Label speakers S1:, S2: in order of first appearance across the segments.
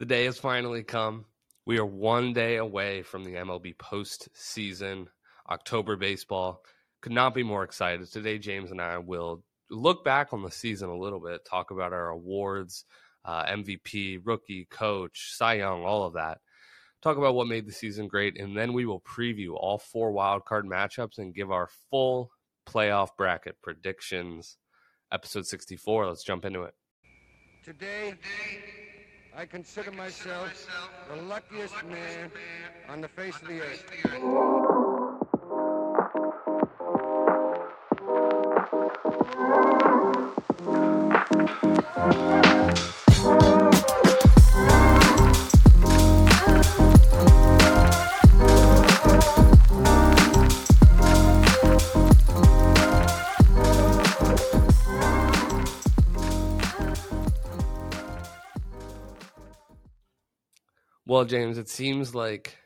S1: The day has finally come. We are one day away from the MLB postseason, October baseball. Could not be more excited. Today, James and I will look back on the season a little bit, talk about our awards, uh, MVP, rookie, coach, Cy Young, all of that. Talk about what made the season great, and then we will preview all four wild card matchups and give our full playoff bracket predictions. Episode 64. Let's jump into it.
S2: Today, I consider myself the luckiest man on the face of the earth.
S1: Well, James, it seems like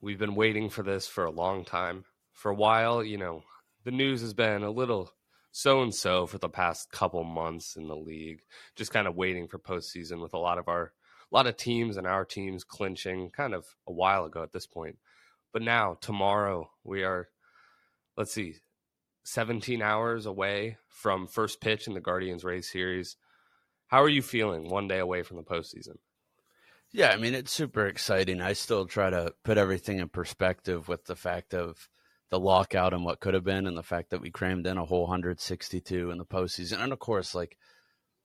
S1: we've been waiting for this for a long time. For a while, you know, the news has been a little so and so for the past couple months in the league, just kind of waiting for postseason with a lot of our a lot of teams and our teams clinching kind of a while ago at this point. But now, tomorrow, we are let's see, 17 hours away from first pitch in the Guardians Rays series. How are you feeling one day away from the postseason?
S3: Yeah, I mean, it's super exciting. I still try to put everything in perspective with the fact of the lockout and what could have been, and the fact that we crammed in a whole 162 in the postseason. And of course, like,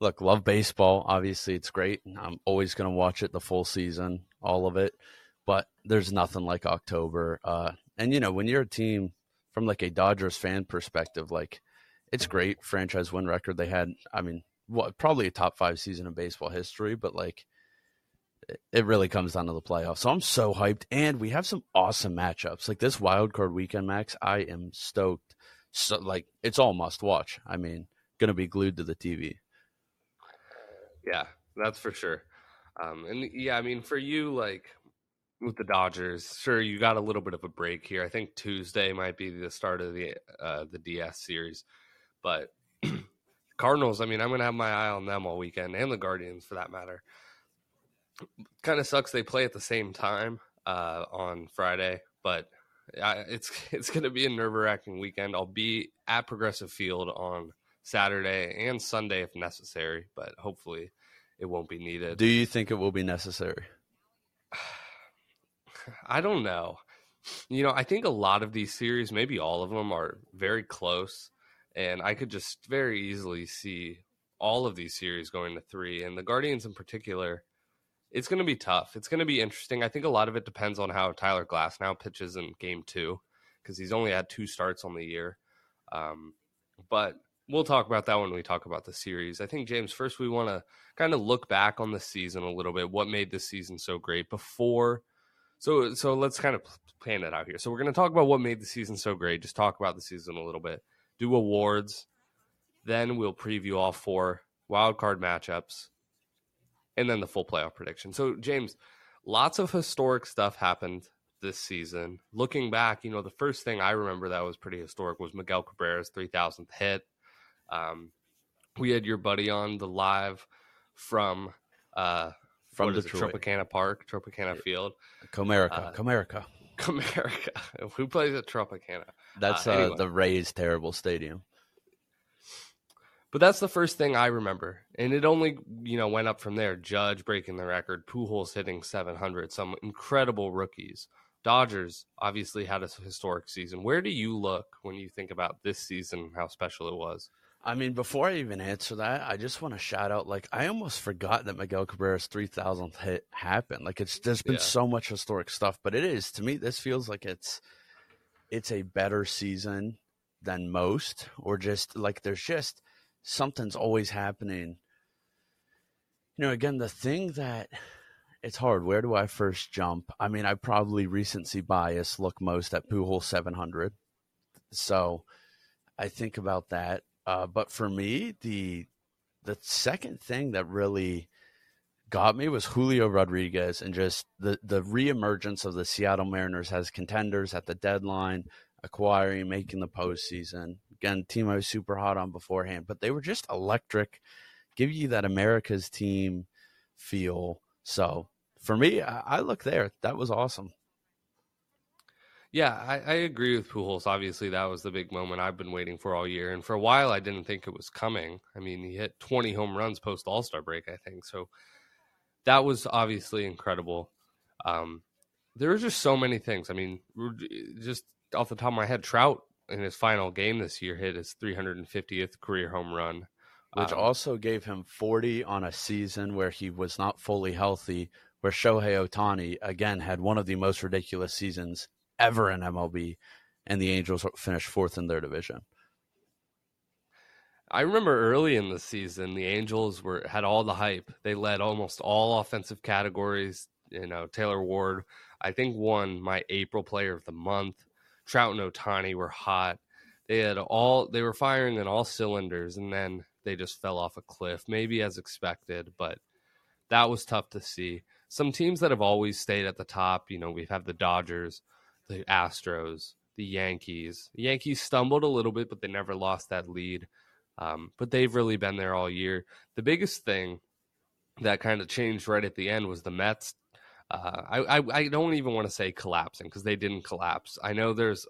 S3: look, love baseball. Obviously, it's great. I'm always going to watch it the full season, all of it. But there's nothing like October. Uh, and, you know, when you're a team from like a Dodgers fan perspective, like, it's great franchise win record they had. I mean, what probably a top five season in baseball history, but like, it really comes down to the playoffs. So I'm so hyped, and we have some awesome matchups. Like this wild card weekend, Max. I am stoked. So like it's all must watch. I mean, gonna be glued to the TV.
S1: Yeah, that's for sure. Um, and yeah, I mean, for you, like with the Dodgers, sure you got a little bit of a break here. I think Tuesday might be the start of the uh, the DS series, but Cardinals. I mean, I'm gonna have my eye on them all weekend, and the Guardians for that matter kind of sucks they play at the same time uh, on Friday, but uh, it's it's going to be a nerve wracking weekend. I'll be at Progressive Field on Saturday and Sunday if necessary, but hopefully it won't be needed.
S3: Do you think it will be necessary?
S1: I don't know. You know, I think a lot of these series, maybe all of them, are very close, and I could just very easily see all of these series going to three, and the Guardians in particular it's going to be tough. It's going to be interesting. I think a lot of it depends on how Tyler Glasnow pitches in game two because he's only had two starts on the year. Um, but we'll talk about that when we talk about the series. I think, James, first we want to kind of look back on the season a little bit. What made this season so great before? So, so let's kind of plan it out here. So we're going to talk about what made the season so great. Just talk about the season a little bit. Do awards. Then we'll preview all four wild card matchups and then the full playoff prediction. So, James, lots of historic stuff happened this season. Looking back, you know, the first thing I remember that was pretty historic was Miguel Cabrera's 3000th hit. Um, we had your buddy on the live from uh,
S3: from.
S1: It, Tropicana Park, Tropicana yeah. Field,
S3: Comerica, uh, Comerica,
S1: Comerica. Who plays at Tropicana?
S3: That's uh, anyway. the Rays' terrible stadium.
S1: But that's the first thing I remember, and it only you know went up from there. Judge breaking the record, Pujols hitting 700, some incredible rookies. Dodgers obviously had a historic season. Where do you look when you think about this season, how special it was?
S3: I mean, before I even answer that, I just want to shout out. Like, I almost forgot that Miguel Cabrera's three thousandth hit happened. Like, it's there's been yeah. so much historic stuff, but it is to me. This feels like it's it's a better season than most, or just like there's just something's always happening. You know, again, the thing that it's hard. Where do I first jump? I mean, I probably recency bias look most at Pujols 700. So I think about that. Uh, but for me, the the second thing that really got me was Julio Rodriguez and just the the reemergence of the Seattle Mariners as contenders at the deadline, acquiring, making the postseason. Again, team I was super hot on beforehand, but they were just electric, give you that America's team feel. So for me, I, I look there. That was awesome.
S1: Yeah, I, I, agree with Pujols. Obviously, that was the big moment I've been waiting for all year, and for a while, I didn't think it was coming. I mean, he hit 20 home runs post All Star break, I think. So that was obviously incredible. Um, there were just so many things. I mean, just off the top of my head, Trout in his final game this year hit his 350th career home run,
S3: which um, also gave him 40 on a season where he was not fully healthy. Where Shohei Ohtani again had one of the most ridiculous seasons ever in MLB, and the Angels finished fourth in their division.
S1: I remember early in the season, the Angels were had all the hype. They led almost all offensive categories. You know, Taylor Ward, I think, won my April Player of the Month. Trout and Ohtani were hot. They had all they were firing in all cylinders, and then they just fell off a cliff, maybe as expected, but that was tough to see. Some teams that have always stayed at the top, you know, we have the Dodgers, the Astros, the Yankees. The Yankees stumbled a little bit, but they never lost that lead. Um, but they've really been there all year. The biggest thing that kind of changed right at the end was the Mets. Uh, I, I, I don't even want to say collapsing because they didn't collapse. I know there's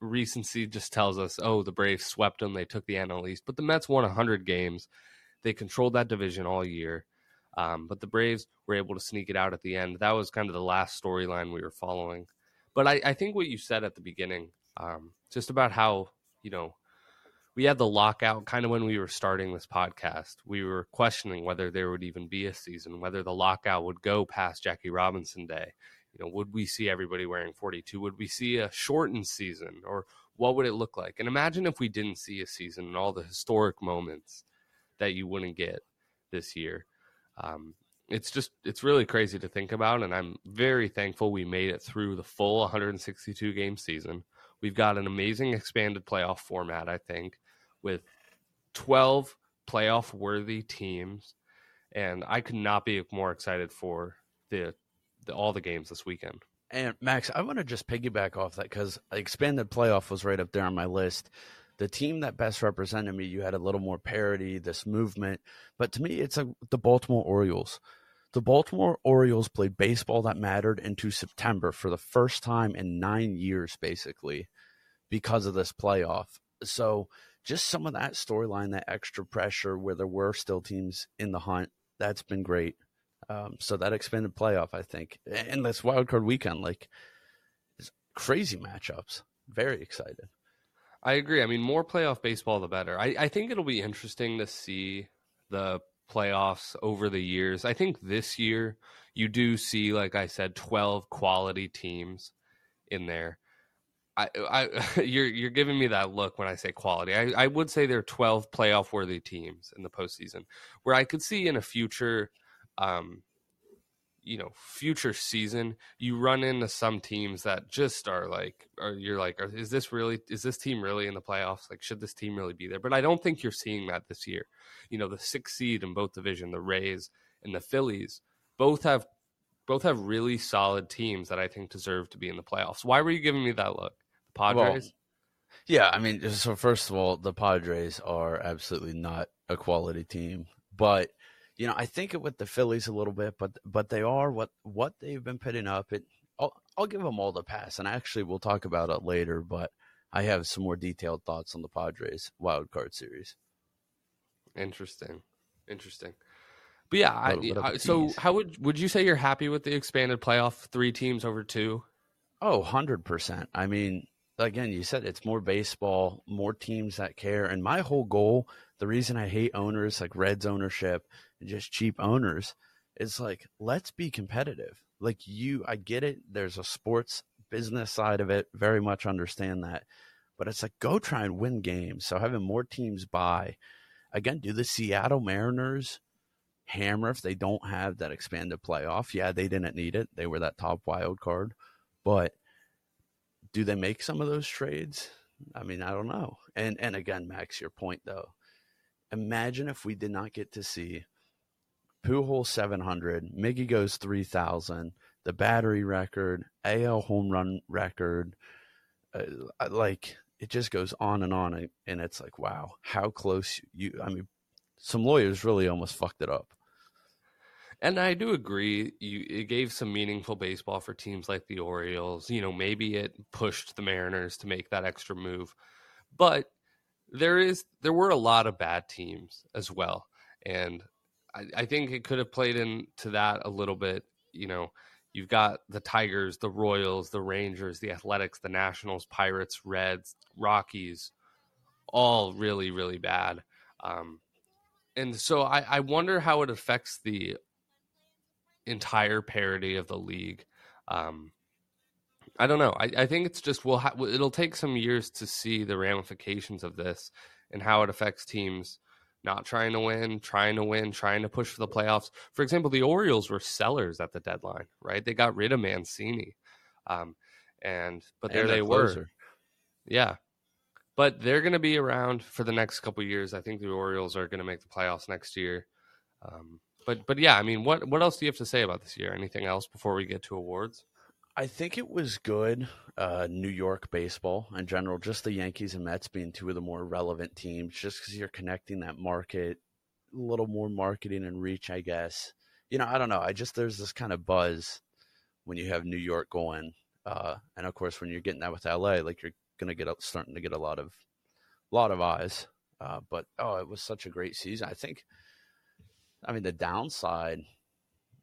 S1: recency just tells us, oh, the Braves swept them, they took the NL East, but the Mets won 100 games. They controlled that division all year. Um, but the Braves were able to sneak it out at the end. That was kind of the last storyline we were following. But I, I think what you said at the beginning, um, just about how, you know, we had the lockout kind of when we were starting this podcast. We were questioning whether there would even be a season, whether the lockout would go past Jackie Robinson Day. You know, would we see everybody wearing 42? Would we see a shortened season or what would it look like? And imagine if we didn't see a season and all the historic moments that you wouldn't get this year. Um, it's just it's really crazy to think about and i'm very thankful we made it through the full 162 game season we've got an amazing expanded playoff format i think with 12 playoff worthy teams and i could not be more excited for the, the all the games this weekend
S3: and max i want to just piggyback off that because expanded playoff was right up there on my list the team that best represented me, you had a little more parity, this movement. But to me, it's like the Baltimore Orioles. The Baltimore Orioles played baseball that mattered into September for the first time in nine years, basically, because of this playoff. So, just some of that storyline, that extra pressure where there were still teams in the hunt, that's been great. Um, so, that expanded playoff, I think, and this wild card weekend, like, crazy matchups. Very excited.
S1: I agree. I mean, more playoff baseball, the better. I, I think it'll be interesting to see the playoffs over the years. I think this year you do see, like I said, twelve quality teams in there. I, I, you're you're giving me that look when I say quality. I, I would say there are twelve playoff worthy teams in the postseason, where I could see in a future, um, you know future season you run into some teams that just are like or you're like is this really is this team really in the playoffs? Like should this team really be there? But i don't think you're seeing that this year. You know the sixth seed in both division the rays and the phillies both have both have really solid teams that i think deserve to be in the playoffs. Why were you giving me that look? The padres? well,
S3: yeah i mean so first of all the padres are absolutely not a quality team but you know, I think it with the Phillies a little bit, but but they are what what they've been putting up. It I'll, I'll give them all the pass, and actually we'll talk about it later. But I have some more detailed thoughts on the Padres wild card series.
S1: Interesting, interesting. But yeah, I, I, so how would would you say you're happy with the expanded playoff three teams over two?
S3: Oh, 100%. I mean, again, you said it's more baseball, more teams that care. And my whole goal, the reason I hate owners like Reds ownership just cheap owners. It's like, let's be competitive. Like you, I get it. There's a sports business side of it. Very much understand that. But it's like, go try and win games. So having more teams buy, again, do the Seattle Mariners hammer if they don't have that expanded playoff? Yeah, they didn't need it. They were that top wild card. But do they make some of those trades? I mean, I don't know. And and again, Max, your point though. Imagine if we did not get to see Pujols 700, Miggy goes 3,000, the battery record, AL home run record. Uh, like it just goes on and on, and it's like, wow, how close you. I mean, some lawyers really almost fucked it up.
S1: And I do agree. You it gave some meaningful baseball for teams like the Orioles. You know, maybe it pushed the Mariners to make that extra move, but there is there were a lot of bad teams as well, and I, I think it could have played into that a little bit. You know, you've got the Tigers, the Royals, the Rangers, the Athletics, the Nationals, Pirates, Reds, Rockies, all really really bad. Um, and so I, I wonder how it affects the entire parity of the league. Um, I don't know. I, I think it's just we'll ha- it'll take some years to see the ramifications of this and how it affects teams not trying to win, trying to win, trying to push for the playoffs. For example, the Orioles were sellers at the deadline, right? They got rid of Mancini, um, and but there and they were. Yeah, but they're going to be around for the next couple years. I think the Orioles are going to make the playoffs next year. Um, but but yeah, I mean, what what else do you have to say about this year? Anything else before we get to awards?
S3: I think it was good. Uh, New York baseball in general, just the Yankees and Mets being two of the more relevant teams, just because you're connecting that market, a little more marketing and reach, I guess. You know, I don't know. I just there's this kind of buzz when you have New York going, uh, and of course when you're getting that with LA, like you're gonna get starting to get a lot of, lot of eyes. Uh, but oh, it was such a great season. I think I mean, the downside,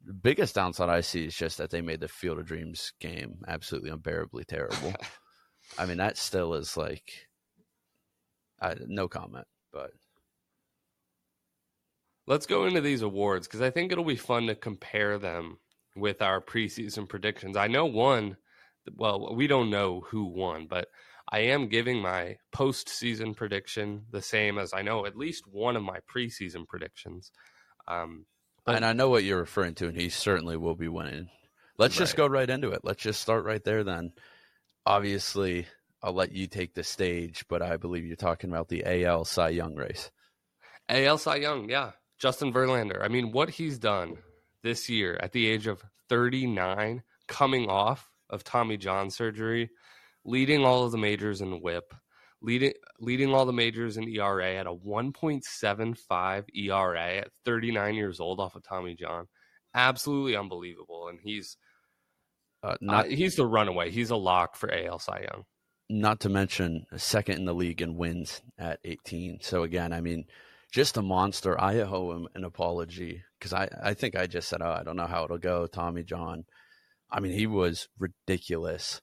S3: the biggest downside I see is just that they made the Field of Dreams game absolutely unbearably terrible. I mean, that still is like, I, no comment, but.
S1: Let's go into these awards because I think it'll be fun to compare them with our preseason predictions. I know one, well, we don't know who won, but I am giving my postseason prediction the same as I know at least one of my preseason predictions.
S3: Um, and I know what you're referring to, and he certainly will be winning. Let's right. just go right into it. Let's just start right there then. Obviously, I'll let you take the stage, but I believe you're talking about the AL Cy Young race.
S1: AL Cy Young, yeah. Justin Verlander. I mean, what he's done this year at the age of 39, coming off of Tommy John surgery, leading all of the majors in WHIP, leading leading all the majors in ERA at a 1.75 ERA at 39 years old off of Tommy John. Absolutely unbelievable, and he's uh, not uh, he's the runaway. He's a lock for AL Cy Young.
S3: Not to mention second in the league in wins at 18. So again, I mean, just a monster. I owe him an apology because I I think I just said, oh, I don't know how it'll go. Tommy John. I mean, he was ridiculous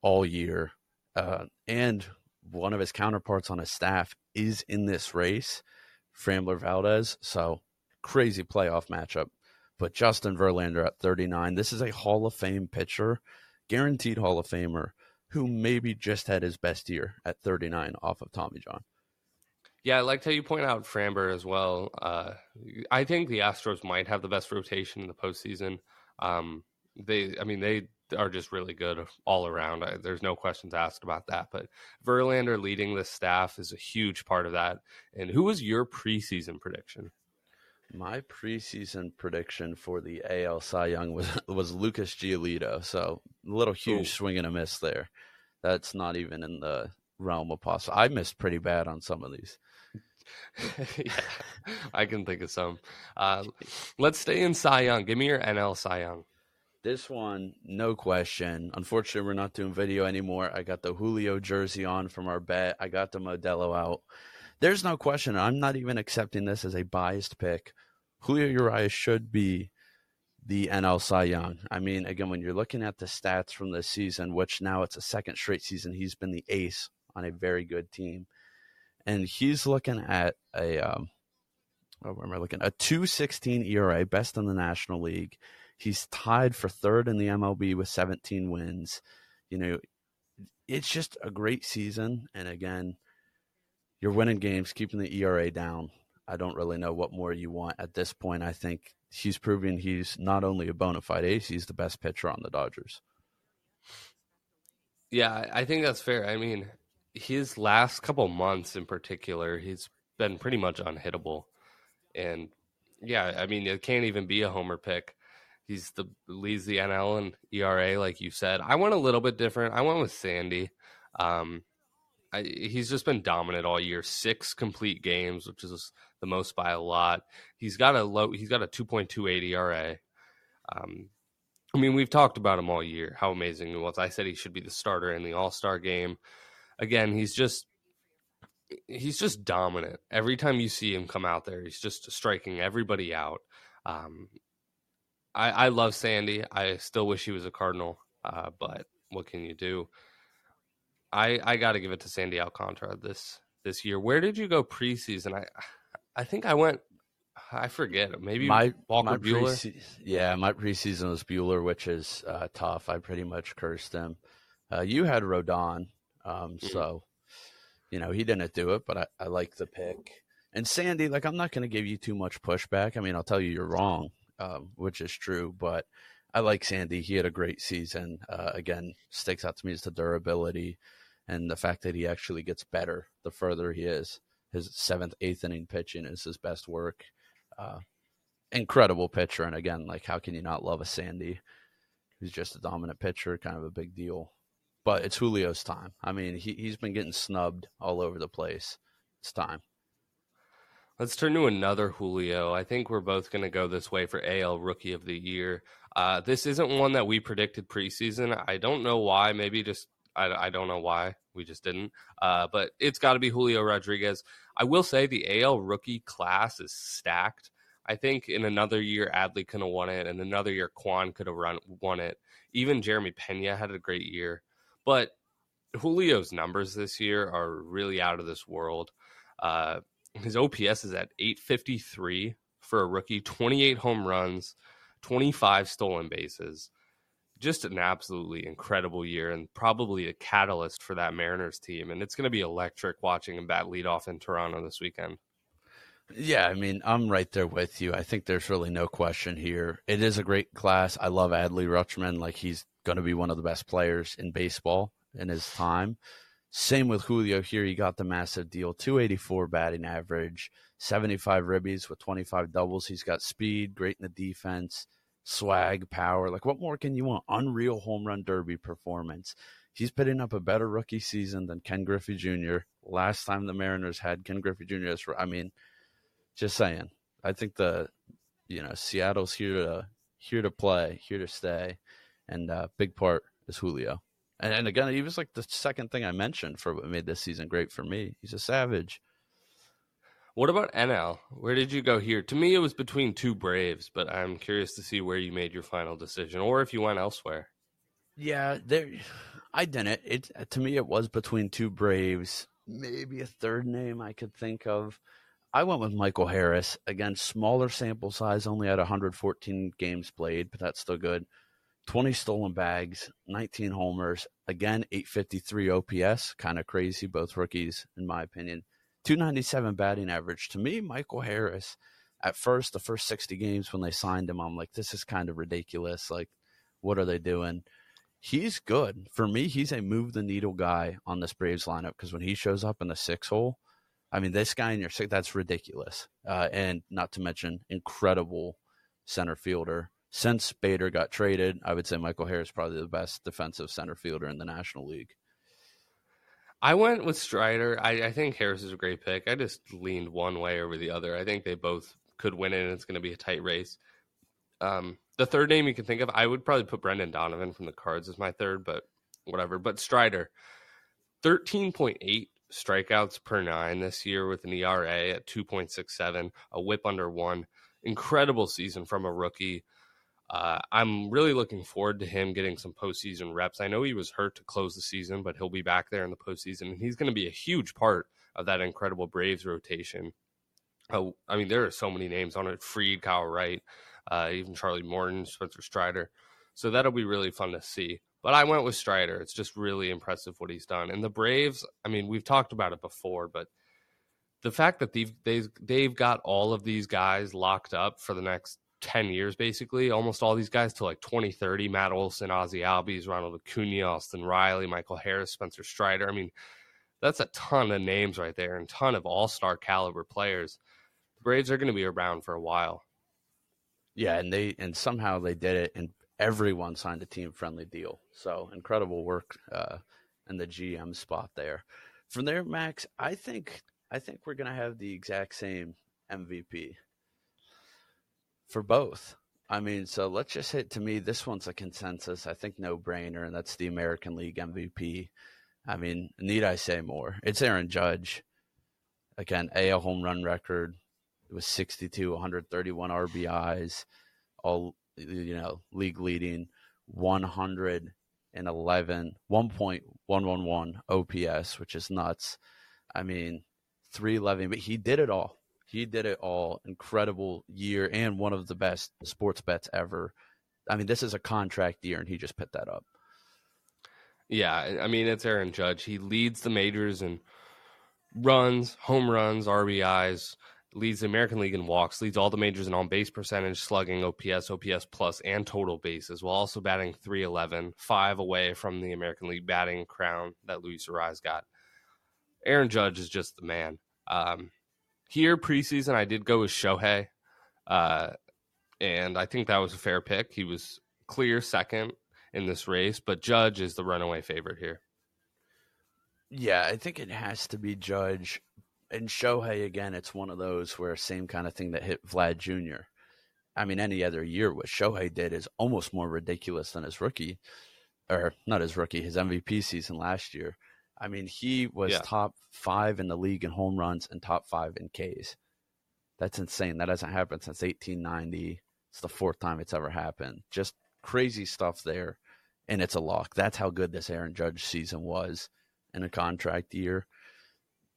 S3: all year. Uh, and one of his counterparts on his staff is in this race, Framber Valdez. So crazy playoff matchup. But Justin Verlander at 39, this is a Hall of Fame pitcher, guaranteed Hall of Famer, who maybe just had his best year at 39 off of Tommy John.
S1: Yeah, I liked how you point out Framber as well. Uh, I think the Astros might have the best rotation in the postseason. Um, they, I mean, they are just really good all around. There's no questions asked about that. But Verlander leading the staff is a huge part of that. And who was your preseason prediction?
S3: My preseason prediction for the AL Cy Young was was Lucas Giolito. So a little huge Ooh. swing and a miss there. That's not even in the realm of possible. I missed pretty bad on some of these.
S1: yeah, I can think of some. Uh, let's stay in Cy Young. Give me your NL Cy Young.
S3: This one, no question. Unfortunately, we're not doing video anymore. I got the Julio jersey on from our bet. I got the Modelo out. There's no question. I'm not even accepting this as a biased pick. Julio Urias should be the NL Cy Young. I mean, again, when you're looking at the stats from this season, which now it's a second straight season, he's been the ace on a very good team, and he's looking at a um, oh, where am I looking? A 2.16 ERA, best in the National League. He's tied for third in the MLB with 17 wins. You know, it's just a great season. And again, you're winning games, keeping the ERA down. I don't really know what more you want at this point. I think he's proving he's not only a bona fide ace, he's the best pitcher on the Dodgers.
S1: Yeah, I think that's fair. I mean, his last couple months in particular, he's been pretty much unhittable. And yeah, I mean, it can't even be a homer pick. He's the leads the NL and ERA, like you said. I went a little bit different. I went with Sandy. Um, I, he's just been dominant all year. Six complete games, which is the most by a lot. He's got a low. He's got a two point two eight ERA. Um, I mean, we've talked about him all year, how amazing he was. I said he should be the starter in the All Star game. Again, he's just he's just dominant. Every time you see him come out there, he's just striking everybody out. Um, I, I love Sandy. I still wish he was a Cardinal, uh, but what can you do? I I got to give it to Sandy Alcantara this this year. Where did you go preseason? I I think I went. I forget. Maybe my Walker my Buehler.
S3: Pre- yeah, my preseason was Buehler, which is uh, tough. I pretty much cursed him. Uh, you had Rodon, um, mm-hmm. so you know he didn't do it, but I, I like the pick. And Sandy, like I'm not going to give you too much pushback. I mean, I'll tell you you're wrong, um, which is true, but I like Sandy. He had a great season. Uh, again, sticks out to me is the durability and the fact that he actually gets better the further he is. His seventh, eighth inning pitching is his best work. Uh, incredible pitcher, and again, like how can you not love a Sandy? He's just a dominant pitcher, kind of a big deal. But it's Julio's time. I mean, he he's been getting snubbed all over the place. It's time.
S1: Let's turn to another Julio. I think we're both going to go this way for AL Rookie of the Year. Uh, this isn't one that we predicted preseason. I don't know why. Maybe just I, I don't know why we just didn't. Uh, but it's got to be Julio Rodriguez. I will say the AL rookie class is stacked. I think in another year Adley could have won it, and another year Kwan could have run won it. Even Jeremy Pena had a great year, but Julio's numbers this year are really out of this world. Uh, his OPS is at 853 for a rookie, 28 home runs, 25 stolen bases just an absolutely incredible year and probably a catalyst for that Mariners team. And it's going to be electric watching him bat leadoff in Toronto this weekend.
S3: Yeah, I mean, I'm right there with you. I think there's really no question here. It is a great class. I love Adley Rutschman. Like, he's going to be one of the best players in baseball in his time. Same with Julio here. He got the massive deal 284 batting average, 75 ribbies with 25 doubles. He's got speed, great in the defense swag, power. Like, what more can you want? Unreal home run derby performance. He's putting up a better rookie season than Ken Griffey Jr. Last time the Mariners had Ken Griffey Jr. as, I mean, just saying. I think the, you know, Seattle's here to here to play, here to stay, and uh, big part is Julio. And, and again, he was like the second thing I mentioned for what made this season great for me. He's a savage.
S1: What about NL? Where did you go here? To me, it was between two Braves, but I'm curious to see where you made your final decision, or if you went elsewhere.
S3: Yeah, there. I didn't. It to me, it was between two Braves. Maybe a third name I could think of. I went with Michael Harris. Again, smaller sample size, only had 114 games played, but that's still good. 20 stolen bags, 19 homers. Again, 853 OPS. Kind of crazy, both rookies, in my opinion. 297 batting average. To me, Michael Harris, at first, the first 60 games when they signed him, I'm like, this is kind of ridiculous. Like, what are they doing? He's good. For me, he's a move the needle guy on this Braves lineup because when he shows up in the six hole, I mean, this guy in your six, that's ridiculous. Uh, and not to mention, incredible center fielder. Since Bader got traded, I would say Michael Harris probably the best defensive center fielder in the National League.
S1: I went with Strider. I, I, think Harris is a great pick. I just leaned one way over the other. I think they both could win it, and it's going to be a tight race. Um, the third name you can think of, I would probably put Brendan Donovan from the Cards as my third, but whatever. But Strider, thirteen point eight strikeouts per nine this year with an ERA at two point six seven, a WHIP under one. Incredible season from a rookie. Uh, I'm really looking forward to him getting some postseason reps. I know he was hurt to close the season, but he'll be back there in the postseason, and he's going to be a huge part of that incredible Braves rotation. Oh, I mean, there are so many names on it: Fried, Kyle Wright, uh, even Charlie Morton, Spencer Strider. So that'll be really fun to see. But I went with Strider. It's just really impressive what he's done. And the Braves, I mean, we've talked about it before, but the fact that they've they've, they've got all of these guys locked up for the next 10 years, basically. Almost all these guys to like 2030 Matt Olson, Ozzy Albies, Ronald Acuna, Austin Riley, Michael Harris, Spencer Strider. I mean, that's a ton of names right there and ton of all star caliber players. The Braves are going to be around for a while.
S3: Yeah, and they and somehow they did it, and everyone signed a team friendly deal. So incredible work uh, in the GM spot there. from there, Max, I think I think we're gonna have the exact same MVP for both. I mean, so let's just hit to me. This one's a consensus. I think no brainer, and that's the American League MVP. I mean, need I say more? It's Aaron Judge. Again, a, a home run record. It was 62, 131 RBIs, all you know, league leading 111, 1.111 OPS, which is nuts. I mean, 311, but he did it all. He did it all. Incredible year and one of the best sports bets ever. I mean, this is a contract year, and he just put that up.
S1: Yeah, I mean, it's Aaron Judge. He leads the majors in runs, home runs, RBIs, leads the American League in walks, leads all the majors in on base percentage, slugging, OPS, OPS plus, and total bases, while also batting 311, five away from the American League batting crown that Luis Arraez got. Aaron Judge is just the man. Um, here preseason, I did go with Shohei, uh, and I think that was a fair pick. He was clear second in this race, but Judge is the runaway favorite here.
S3: Yeah, I think it has to be Judge. And Shohei, again, it's one of those where same kind of thing that hit Vlad Jr. I mean, any other year, what Shohei did is almost more ridiculous than his rookie, or not his rookie, his MVP season last year. I mean, he was yeah. top five in the league in home runs and top five in Ks. That's insane. That hasn't happened since 1890. It's the fourth time it's ever happened. Just crazy stuff there, and it's a lock. That's how good this Aaron Judge season was in a contract year.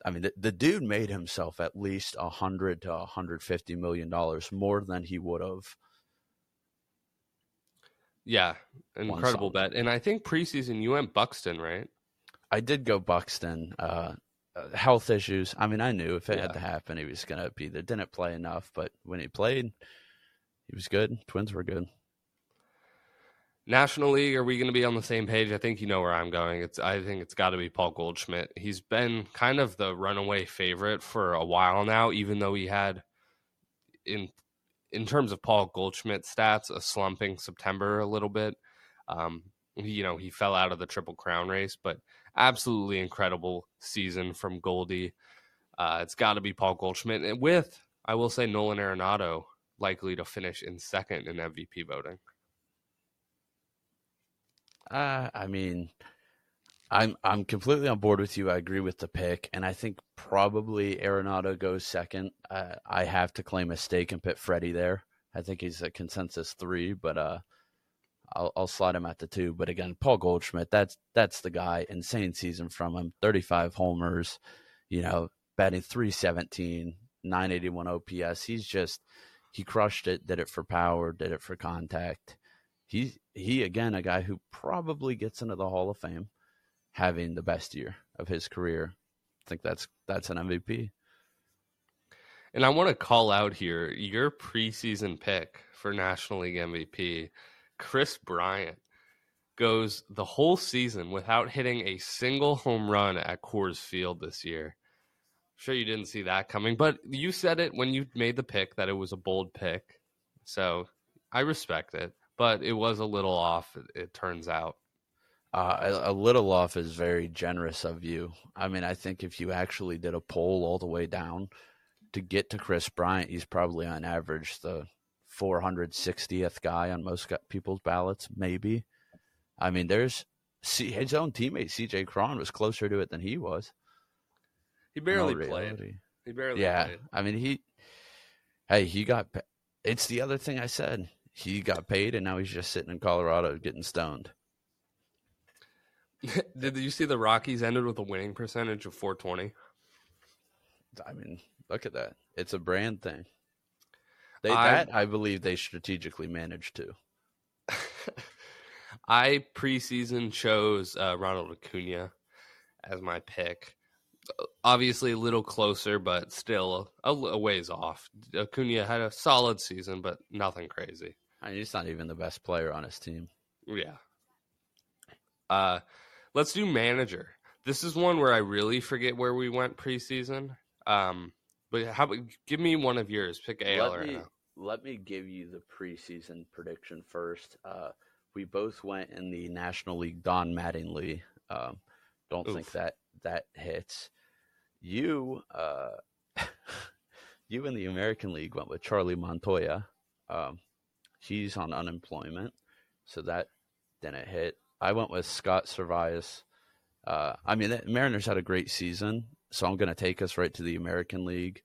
S3: I mean, the, the dude made himself at least a hundred to a hundred fifty million dollars more than he would have.
S1: Yeah, incredible bet. And I think preseason you went Buxton, right?
S3: I did go Buxton. Uh, uh, health issues. I mean, I knew if it yeah. had to happen, he was going to be there. Didn't play enough, but when he played, he was good. Twins were good.
S1: National League, are we going to be on the same page? I think you know where I'm going. It's I think it's got to be Paul Goldschmidt. He's been kind of the runaway favorite for a while now, even though he had in in terms of Paul Goldschmidt stats a slumping September a little bit. Um, you know, he fell out of the Triple Crown race, but absolutely incredible season from Goldie. Uh, it's got to be Paul Goldschmidt, and with I will say Nolan Arenado likely to finish in second in MVP voting.
S3: Uh, I mean, I'm I'm completely on board with you. I agree with the pick, and I think probably Arenado goes second. Uh, I have to claim a stake and put Freddie there. I think he's a consensus three, but uh, I'll, I'll slide him at the two. But again, Paul Goldschmidt, that's that's the guy. Insane season from him. 35 homers, you know, batting 317, 981 OPS. He's just he crushed it. Did it for power. Did it for contact. He he again a guy who probably gets into the Hall of Fame, having the best year of his career. I think that's that's an MVP.
S1: And I want to call out here your preseason pick for National League MVP Kris Bryant goes the whole season without hitting a single home run at Coors Field this year. I'm sure you didn't see that coming, but you said it when you made the pick that it was a bold pick. So I respect it, but it was a little off, it, it turns out.
S3: Uh, a, a, little off is very generous of you. I mean, I think if you actually did a poll all the way down to get to Kris Bryant, he's probably on average the 460th guy on most people's ballots, maybe. I mean, there's see his own teammate CJ Cron was closer to it than he was.
S1: He barely played. He barely
S3: yeah,
S1: played.
S3: I mean, he hey, he got it's the other thing I said. He got paid and now he's just sitting in Colorado getting stoned.
S1: Did you see the Rockies ended with a winning percentage of 420?
S3: I mean, look at that. It's a brand thing. They, I, that I believe they strategically managed to.
S1: I preseason chose uh, Ronald Acuna as my pick. Obviously, a little closer, but still a, a ways off. Acuna had a solid season, but nothing crazy.
S3: I mean, he's not even the best player on his team.
S1: Yeah. Uh, let's do manager. This is one where I really forget where we went preseason. Um, but how? Give me one of yours. Pick AL or me,
S3: let me give you the preseason prediction first. Uh, we both went in the National League Don Mattingly. Um, don't Oof. think that that hits. You, uh, you in the American League went with Charlie Montoyo. Um, he's on unemployment, so that didn't hit. I went with Scott Servais. Uh, I mean, the Mariners had a great season, so I'm going to take us right to the American League.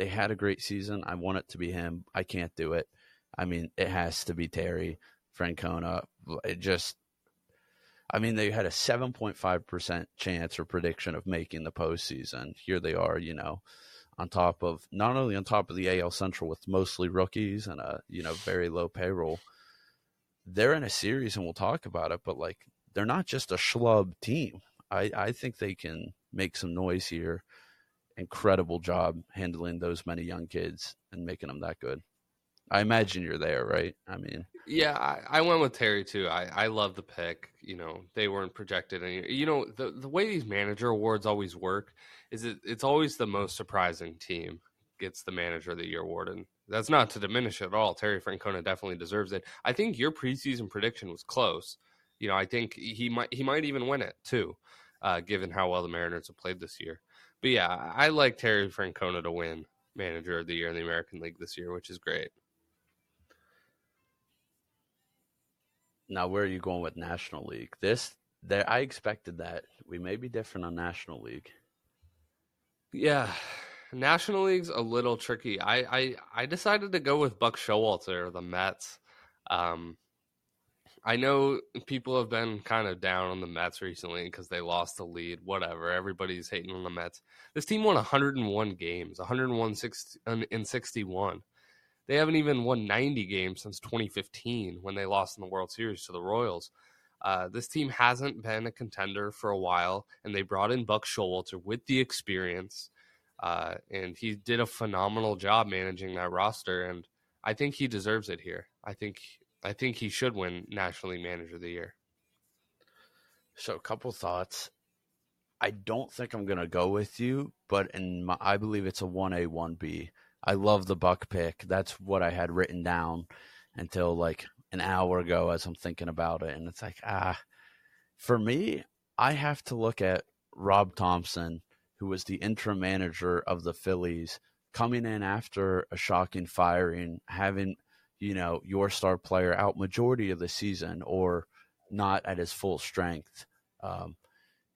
S3: They had a great season. I want it to be him. I can't do it. I mean, it has to be Terry Francona. It just, I mean, they had a 7.5% chance or prediction of making the postseason. Here they are, you know, on top of not only on top of the AL Central with mostly rookies and a you know very low payroll. They're in a series, and we'll talk about it. But like, they're not just a schlub team. I I think they can make some noise here. Incredible job handling those many young kids and making them that good. I imagine you're there, right? I mean,
S1: yeah, I, I, went with Terry too. I, I love the pick. You know, they weren't projected and You know, the the way these manager awards always work is it it's always the most surprising team gets the manager of the year award, and that's not to diminish at all. Terry Francona definitely deserves it. I think your preseason prediction was close. You know, I think he might he might even win it too, uh, given how well the Mariners have played this year. But yeah, I like Terry Francona to win manager of the year in the American League this year, which is great.
S3: Now, where are you going with National League? This, there, I expected that. We may be different on National League.
S1: Yeah, National League's a little tricky. I I, I decided to go with Buck Showalter, the Mets. Um, I know people have been kind of down on the Mets recently because they lost the lead. Whatever, everybody's hating on the Mets. This team won 101 games, 101 in 61. They haven't even won 90 games since 2015 when they lost in the World Series to the Royals. Uh, this team hasn't been a contender for a while, and they brought in Buck Showalter with the experience, uh, and he did a phenomenal job managing that roster. And I think he deserves it here. I think I think he should win National League Manager of the Year.
S3: So, a couple thoughts. I don't think I'm going to go with you, but in my, I believe it's a one A one B. I love the Buck pick. That's what I had written down until like an hour ago as I'm thinking about it. And it's like, ah, for me, I have to look at Rob Thomson, who was the interim manager of the Phillies, coming in after a shocking firing, having, you know, your star player out majority of the season or not at his full strength. Um,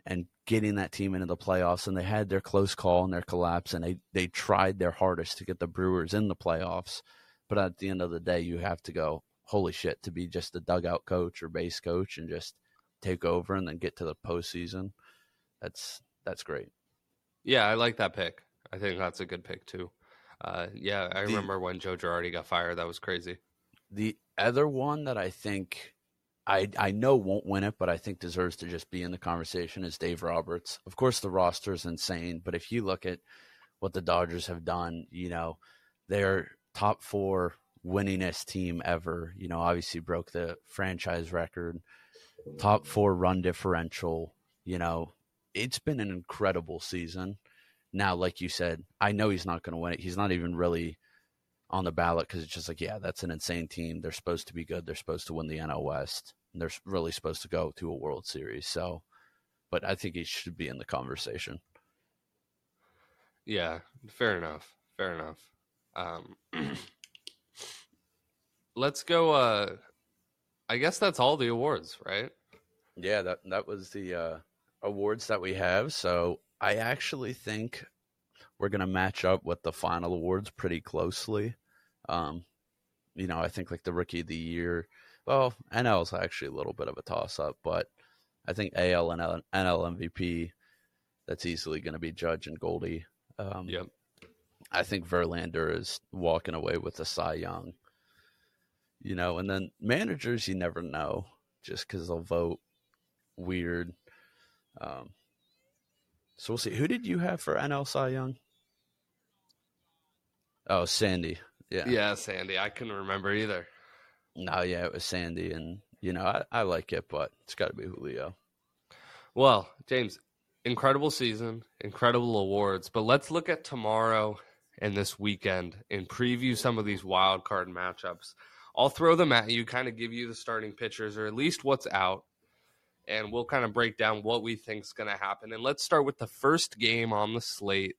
S3: and getting that team into the playoffs. And they had their close call and their collapse, and they, they tried their hardest to get the Brewers in the playoffs. But at the end of the day, you have to go, holy shit, to be just a dugout coach or base coach and just take over and then get to the postseason. That's that's great.
S1: Yeah, I like that pick. I think that's a good pick too. Uh, yeah, I the, remember when Joe Girardi got fired. That was crazy.
S3: The other one that I think I I know won't win it, but I think deserves to just be in the conversation is Dave Roberts. Of course, the roster is insane, but if you look at what the Dodgers have done, you know, they're top four winningest team ever. You know, obviously broke the franchise record, top four run differential. You know, it's been an incredible season. Now, like you said, I know he's not going to win it. He's not even really on the ballot because it's just like, yeah, that's an insane team. They're supposed to be good. They're supposed to win the NL West. And they're really supposed to go to a World Series. So, but I think he should be in the conversation.
S1: Yeah, fair enough. Fair enough. Um, let's go. Uh, I guess that's all the awards, right?
S3: Yeah, that that was the uh, awards that we have. So I actually think we're going to match up with the final awards pretty closely. Um, you know, I think like the rookie of the year. Well, NL is actually a little bit of a toss up, but I think AL and NL MVP. That's easily going to be Judge and Goldie. Um,
S1: yep.
S3: I think Verlander is walking away with a Cy Young. You know, and then managers, you never know, just because they'll vote weird. Um, so we'll see. Who did you have for NL Cy Young? Oh, Sandy. Yeah.
S1: Yeah, Sandy. I couldn't remember either.
S3: No, yeah, it was Sandy, and you know I, I like it, but it's got to be Julio.
S1: Well, James, incredible season, incredible awards, but let's look at tomorrow and this weekend and preview some of these wild card matchups. I'll throw them at you, kind of give you the starting pitchers or at least what's out. And we'll kind of break down what we think is going to happen. And let's start with the first game on the slate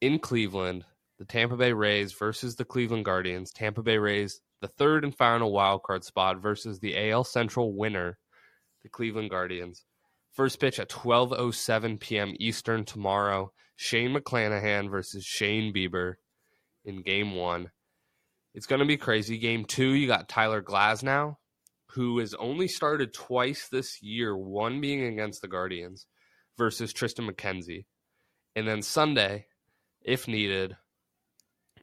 S1: in Cleveland the Tampa Bay Rays versus the Cleveland Guardians. Tampa Bay Rays, the third and final wild card spot versus the AL Central winner, the Cleveland Guardians. First pitch at 12:07 p.m. Eastern tomorrow. Shane McClanahan versus Shane Bieber in game 1. It's going to be crazy. Game 2, you got Tyler Glasnow who has only started twice this year, one being against the Guardians versus Triston McKenzie. And then Sunday, if needed,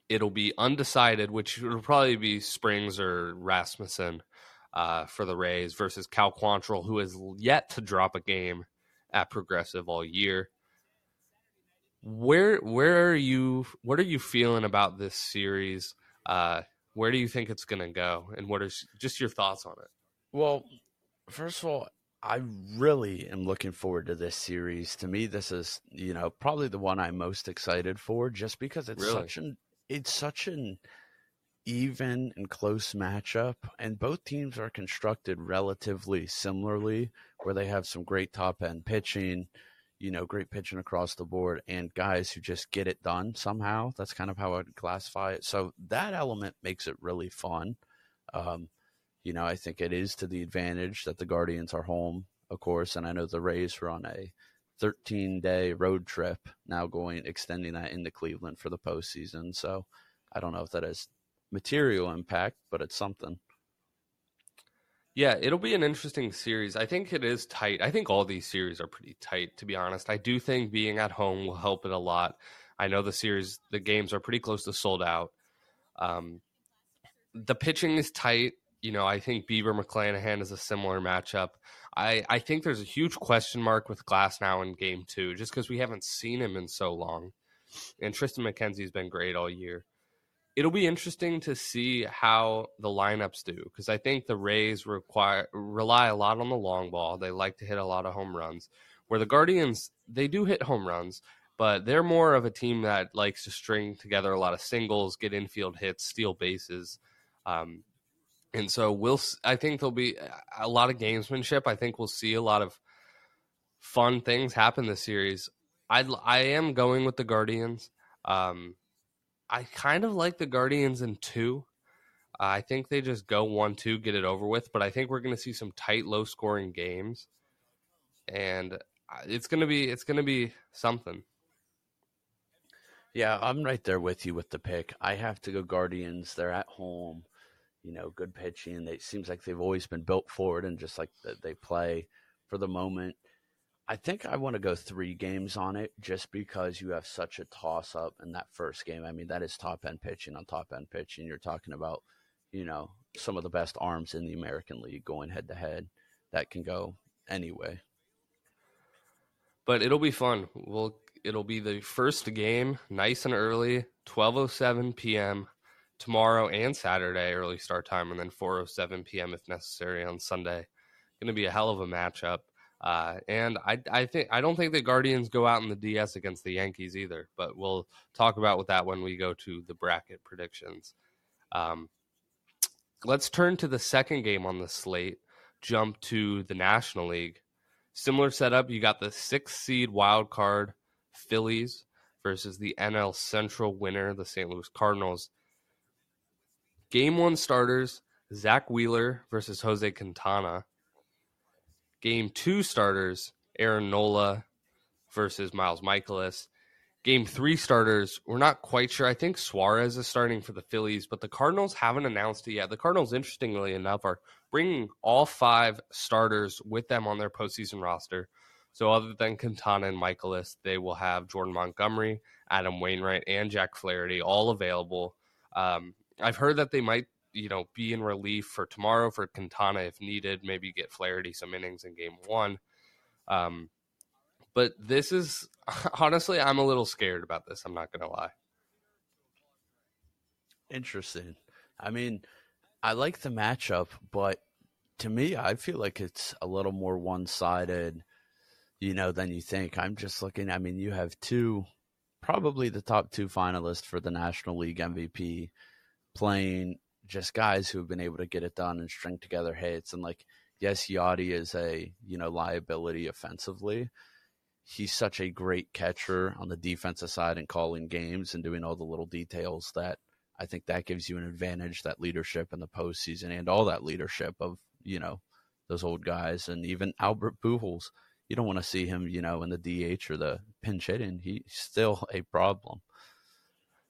S1: it'll be undecided, which will probably be Springs or Rasmussen uh, for the Rays versus Cal Quantrill, who has yet to drop a game at Progressive all year. Where where are you? What are you feeling about this series? Uh, where do you think it's going to go, and what is just your thoughts on it?
S3: Well, first of all, I really am looking forward to this series. To me, this is you know probably the one I'm most excited for, just because it's really? such an it's such an even and close matchup, and both teams are constructed relatively similarly, where they have some great top end pitching, you know, great pitching across the board, and guys who just get it done somehow. That's kind of how I'd classify it. So that element makes it really fun. Um, you know, I think it is to the advantage that the Guardians are home, of course, and I know the Rays were on a 13 day road trip now going extending that into Cleveland for the postseason. So I don't know if that has material impact, but it's something.
S1: Yeah, it'll be an interesting series. I think it is tight. I think all these series are pretty tight, to be honest. I do think being at home will help it a lot. I know the series, the games are pretty close to sold out. Um, the pitching is tight you know, I think Bieber McClanahan is a similar matchup. I, I think there's a huge question mark with Glasnow in game two, just because we haven't seen him in so long. And Triston McKenzie's been great all year. It'll be interesting to see how the lineups do, because I think the Rays require rely a lot on the long ball. They like to hit a lot of home runs. Where the Guardians, they do hit home runs, but they're more of a team that likes to string together a lot of singles, get infield hits, steal bases. Um, and so we'll. I think there'll be a lot of gamesmanship. I think we'll see a lot of fun things happen this series. I I am going with the Guardians. Um, I kind of like the Guardians in two. Uh, I think they just go one two, get it over with. But I think we're going to see some tight, low scoring games, and it's gonna be it's gonna be something.
S3: Yeah, I'm right there with you with the pick. I have to go Guardians. They're at home you know, good pitching. It seems like they've always been built forward and just like they play for the moment. I think I want to go three games on it just because you have such a toss up in that first game. I mean, that is top end pitching on top end pitching. You're talking about, you know, some of the best arms in the American League going head to head. That can go anyway.
S1: But it'll be fun. We'll it'll be the first game, nice and early, 12:07 p.m tomorrow and Saturday early start time, and then 4:07 p.m. if necessary on Sunday. Going to be a hell of a matchup. Uh, and I, I think I don't think the Guardians go out in the DS against the Yankees either. But we'll talk about with that when we go to the bracket predictions. Um, let's turn to the second game on the slate. Jump to the National League. Similar setup. You got the sixth seed wild card Phillies versus the NL Central winner, the St. Louis Cardinals. Game one starters Zack Wheeler versus Jose Quintana. Game two starters Aaron Nola versus Miles Mikolas. Game three starters, we're not quite sure. I think Suarez is starting for the Phillies, but the Cardinals haven't announced it yet. The Cardinals, interestingly enough, are bringing all five starters with them on their postseason roster. So, other than Quintana and Mikolas, they will have Jordan Montgomery, Adam Wainwright, and Jack Flaherty all available. Um, I've heard that they might, you know, be in relief for tomorrow for Quintana if needed. Maybe get Flaherty some innings in game one. Um, but this is honestly, I'm a little scared about this. I'm not going to lie.
S3: Interesting. I mean, I like the matchup, but to me, I feel like it's a little more one sided, you know, than you think. I'm just looking. I mean, you have two, probably the top two finalists for the National League MVP playing just guys who have been able to get it done and string together hits. And like yes, Yadi is a you know liability offensively. He's such a great catcher on the defensive side and calling games and doing all the little details that I think that gives you an advantage. That leadership in the postseason and all that leadership of you know those old guys and even Albert Pujols. You don't want to see him, you know, in the DH or the pinch hitting. He's still a problem.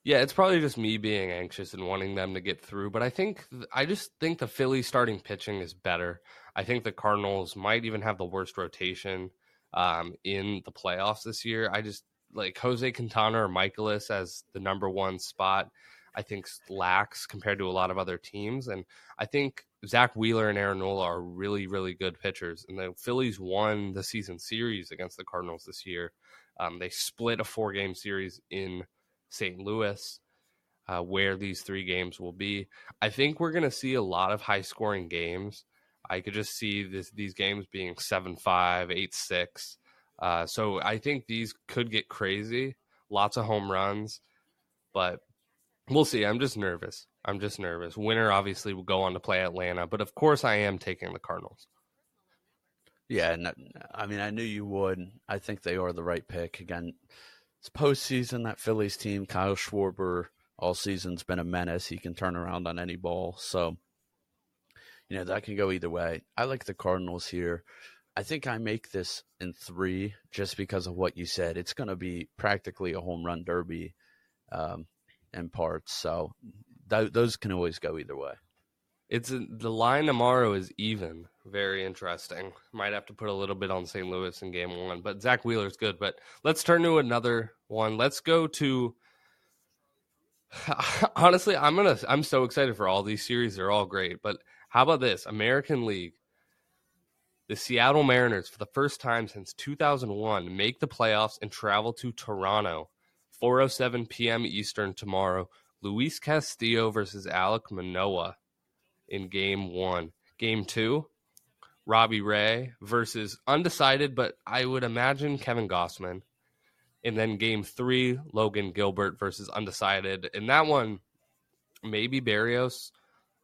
S1: Yeah, it's probably just me being anxious and wanting them to get through, but I think I just think the Phillies starting pitching is better. I think the Cardinals might even have the worst rotation um, in the playoffs this year. I just like Jose Quintana or Mikolas as the number one spot. I think lacks compared to a lot of other teams, and I think Zack Wheeler and Aaron Nola are really, really good pitchers. And the Phillies won the season series against the Cardinals this year. Um, they split a four game series in St. Louis, uh, where these three games will be. I think we're going to see a lot of high scoring games. I could just see this, these games being 7 5, 8 6. Uh, so I think these could get crazy. Lots of home runs, but we'll see. I'm just nervous. I'm just nervous. Winner obviously will go on to play Atlanta, but of course I am taking the Cardinals.
S3: Yeah, and I mean I knew you would. I think they are the right pick. Again, it's postseason. That Phillies team, Kyle Schwarber, all season's been a menace. He can turn around on any ball. So, you know, that can go either way. I like the Cardinals here. I think I make this in three just because of what you said. It's going to be practically a home run derby um, in parts. So th- those can always go either way.
S1: It's the line tomorrow is even. Very interesting. Might have to put a little bit on St. Louis in game one, but Zack Wheeler's good. But let's turn to another one. Let's go to. Honestly, I'm gonna. I'm so excited for all these series. They're all great. But how about this American League? The Seattle Mariners, for the first time since 2001, make the playoffs and travel to Toronto. 4:07 p.m. Eastern tomorrow. Luis Castillo versus Alek Manoah in game one. Game two, Robbie Ray versus undecided, but I would imagine Kevin Gausman. And then game three, Logan Gilbert versus undecided. And that one, maybe Berrios.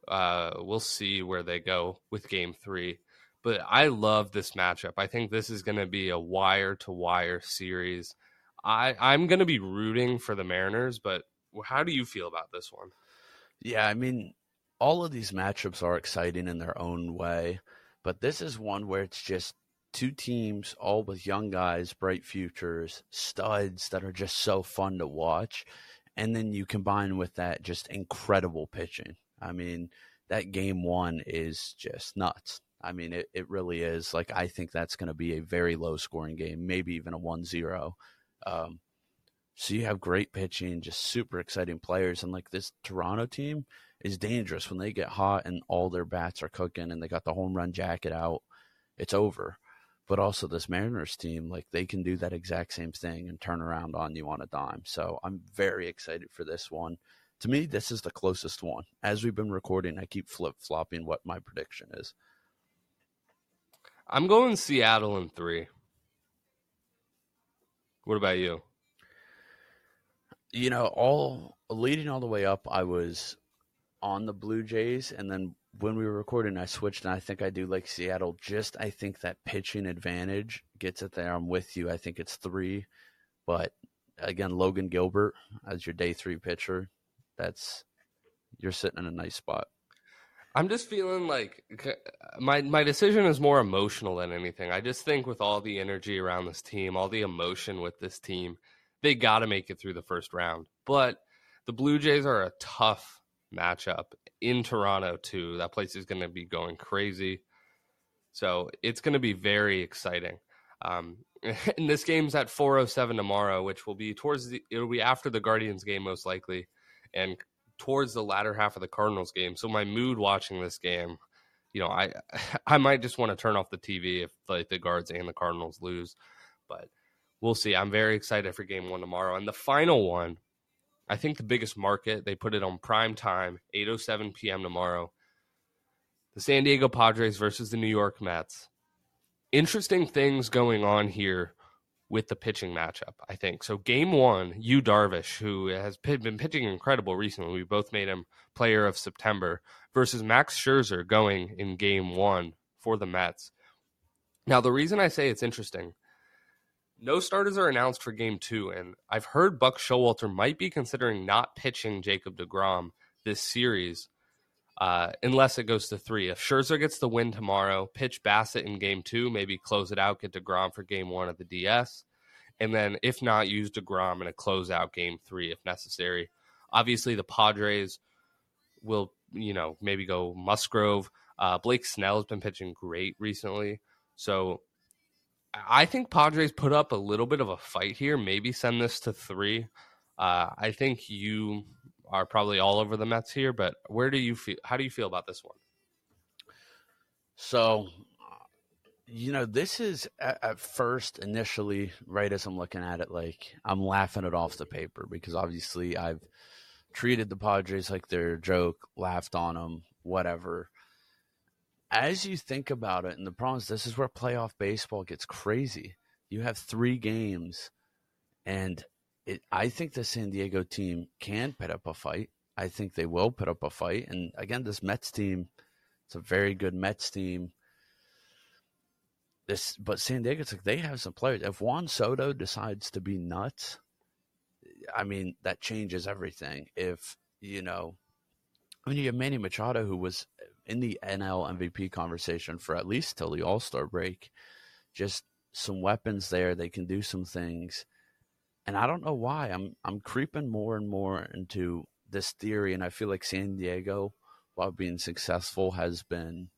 S1: Uh, we'll see where they go with game three. But I love this matchup. I think this is going to be a wire to wire series. I, I'm going to be rooting for the Mariners, but how do you feel about this one?
S3: Yeah, I mean, all of these matchups are exciting in their own way, but this is one where it's just two teams, all with young guys, bright futures, studs that are just so fun to watch. And then you combine with that just incredible pitching. I mean, that game one is just nuts. I mean, it, it really is. Like, I think that's going to be a very low scoring game, maybe even a 1 0. Um, so you have great pitching, just super exciting players. And like this Toronto team, is dangerous when they get hot and all their bats are cooking and they got the home run jacket out. It's over. But also this Mariners team, like they can do that exact same thing and turn around on you on a dime. So I'm very excited for this one. To me, this is the closest one. As we've been recording, I keep flip flopping what my prediction is.
S1: I'm going Seattle in three. What about you?
S3: You know, all leading all the way up, I was on the Blue Jays, and then when we were recording, I switched, and I think I do like Seattle. Just I think that pitching advantage gets it there. I'm with you. I think it's three, but again, Logan Gilbert as your day three pitcher, that's you're sitting in a nice spot.
S1: I'm just feeling like my my decision is more emotional than anything. I just think with all the energy around this team, all the emotion with this team, they got to make it through the first round. But the Blue Jays are a tough matchup in Toronto too. That place is going to be going crazy. So it's going to be very exciting. Um, and this game's at 4:07 tomorrow, which will be towards the it'll be after the Guardians game most likely, and towards the latter half of the Cardinals game. So my mood watching this game, you know, I I might just want to turn off the TV if like the Guards and the Cardinals lose, but we'll see. I'm very excited for game one tomorrow, and the final one I think the biggest market, they put it on prime time, 8.07 p.m. tomorrow. The San Diego Padres versus the New York Mets. Interesting things going on here with the pitching matchup, I think. So, game one, Yu Darvish, who has been pitching incredible recently, we both made him player of September, versus Max Scherzer going in game one for the Mets. Now, the reason I say it's interesting, no starters are announced for game two, and I've heard Buck Showalter might be considering not pitching Jacob DeGrom this series uh, unless it goes to three. If Scherzer gets the win tomorrow, pitch Bassitt in game two, maybe close it out, get DeGrom for game one of the DS. And then, if not, use DeGrom in a closeout game three if necessary. Obviously, the Padres will, you know, maybe go Musgrove. Uh, Blake Snell has been pitching great recently. So I think Padres put up a little bit of a fight here. Maybe send this to three. Uh, I think you are probably all over the Mets here, but where do you feel? How do you feel about this one?
S3: So, you know, this is at, at, first initially, right as I'm looking at it, like I'm laughing it off the paper because obviously I've treated the Padres like they're a joke, laughed on them, whatever. As you think about it, and the problem is this is where playoff baseball gets crazy. You have three games, and it, I think the San Diego team can put up a fight. I think they will put up a fight. And again, this Mets team, it's a very good Mets team. This, but San Diego's like they have some players. If Juan Soto decides to be nuts, I mean that changes everything. If you know, I mean you have Manny Machado who was in the NL MVP conversation for at least till the All Star break. Just some weapons there. They can do some things and I don't know why I'm I'm creeping more and more into this theory, and I feel like San Diego, while being successful, has been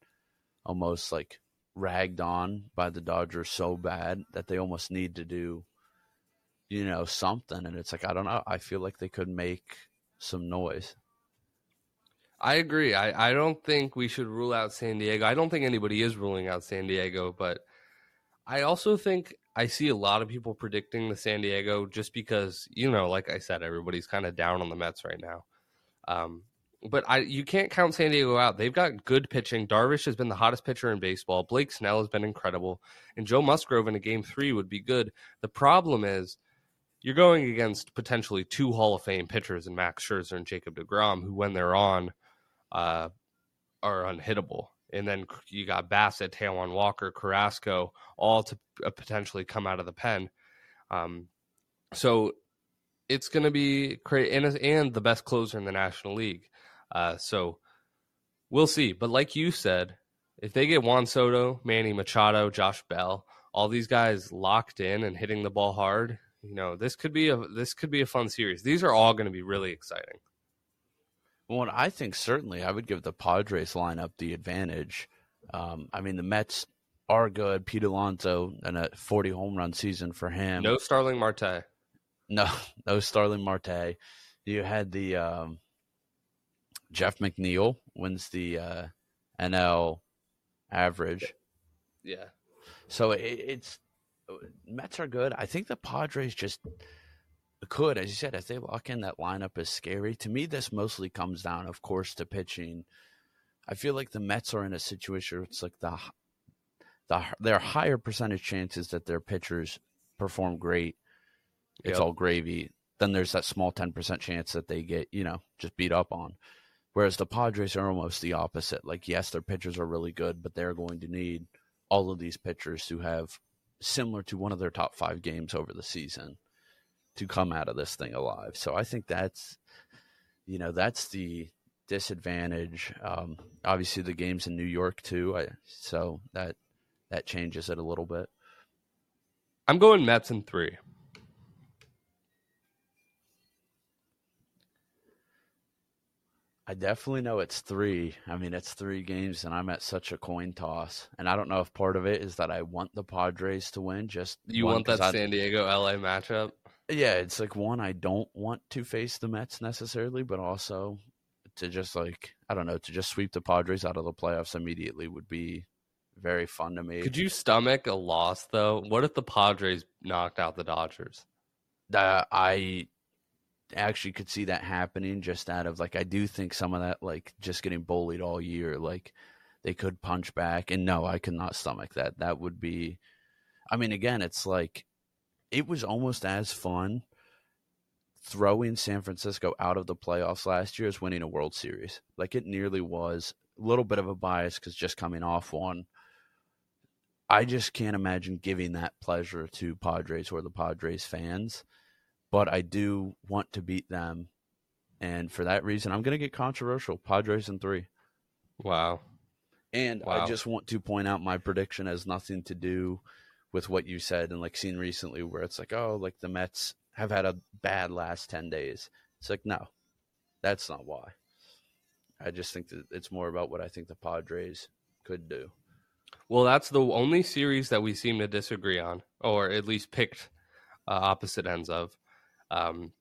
S3: almost like ragged on by the Dodgers so bad that they almost need to do, you know, something. And it's like I don't know. I feel like they could make some noise.
S1: I agree. I, I don't think we should rule out San Diego. I don't think anybody is ruling out San Diego, but I also think I see a lot of people predicting the San Diego just because, you know, like I said, everybody's kind of down on the Mets right now. Um, but I you can't count San Diego out. They've got good pitching. Darvish has been the hottest pitcher in baseball. Blake Snell has been incredible. And Joe Musgrove in a game three would be good. The problem is you're going against potentially two Hall of Fame pitchers in Max Scherzer and Jacob DeGrom, who when they're on uh, are unhittable and then you got Bassitt, Taijuan Walker, Carrasco, all to uh, potentially come out of the pen. Um, so it's going to be great, and, and the best closer in the National League. Uh, so we'll see. But like you said, if they get Juan Soto, Manny Machado, Josh Bell, all these guys locked in and hitting the ball hard, you know, this could be a this could be a fun series. These are all going to be really exciting.
S3: Well, I think certainly I would give the Padres lineup the advantage. Um, I mean, the Mets are good. Pete Alonso and a 40 home run season for him.
S1: No Starling Marte.
S3: No, no Starling Marte. You had the um, Jeff McNeil wins the uh, NL average.
S1: Yeah.
S3: So it, it's Mets are good. I think the Padres just could, as you said, if they lock in that lineup is scary. To me, this mostly comes down, of course, to pitching. I feel like the Mets are in a situation where it's like the the there are higher percentage chances that their pitchers perform great. It's yep. all gravy. Then there's that small ten percent chance that they get you know just beat up on. Whereas the Padres are almost the opposite. Like yes, their pitchers are really good, but they're going to need all of these pitchers to have similar to one of their top five games over the season to come out of this thing alive. So I think that's, you know, that's the disadvantage. Um, obviously, the game's in New York too, I, so that that changes it a little bit.
S1: I'm going Mets in three.
S3: I definitely know it's three. I mean, it's three games, and I'm at such a coin toss. And I don't know if part of it is that I want the Padres to win. Just
S1: you want that I, San Diego LA matchup.
S3: Yeah, it's like one I don't want to face the Mets necessarily, but also to just like I don't know to just sweep the Padres out of the playoffs immediately would be very fun to me.
S1: Could you stomach a loss though? What if the Padres knocked out the Dodgers?
S3: Uh, I actually could see that happening just out of like I do think some of that like just getting bullied all year like they could punch back and no I could not stomach that that would be I mean again it's like it was almost as fun throwing San Francisco out of the playoffs last year as winning a World Series. Like it nearly was a little bit of a bias because just coming off one, I just can't imagine giving that pleasure to Padres or the Padres fans. But I do want to beat them. And for that reason, I'm going to get controversial. Padres in three.
S1: Wow.
S3: And wow. I just want to point out my prediction has nothing to do with what you said and like seen recently where it's like, oh, like the Mets have had a bad last 10 days. It's like, no, that's not why. I just think that it's more about what I think the Padres could do.
S1: Well, that's the only series that we seem to disagree on, or at least picked uh, opposite ends of. Um,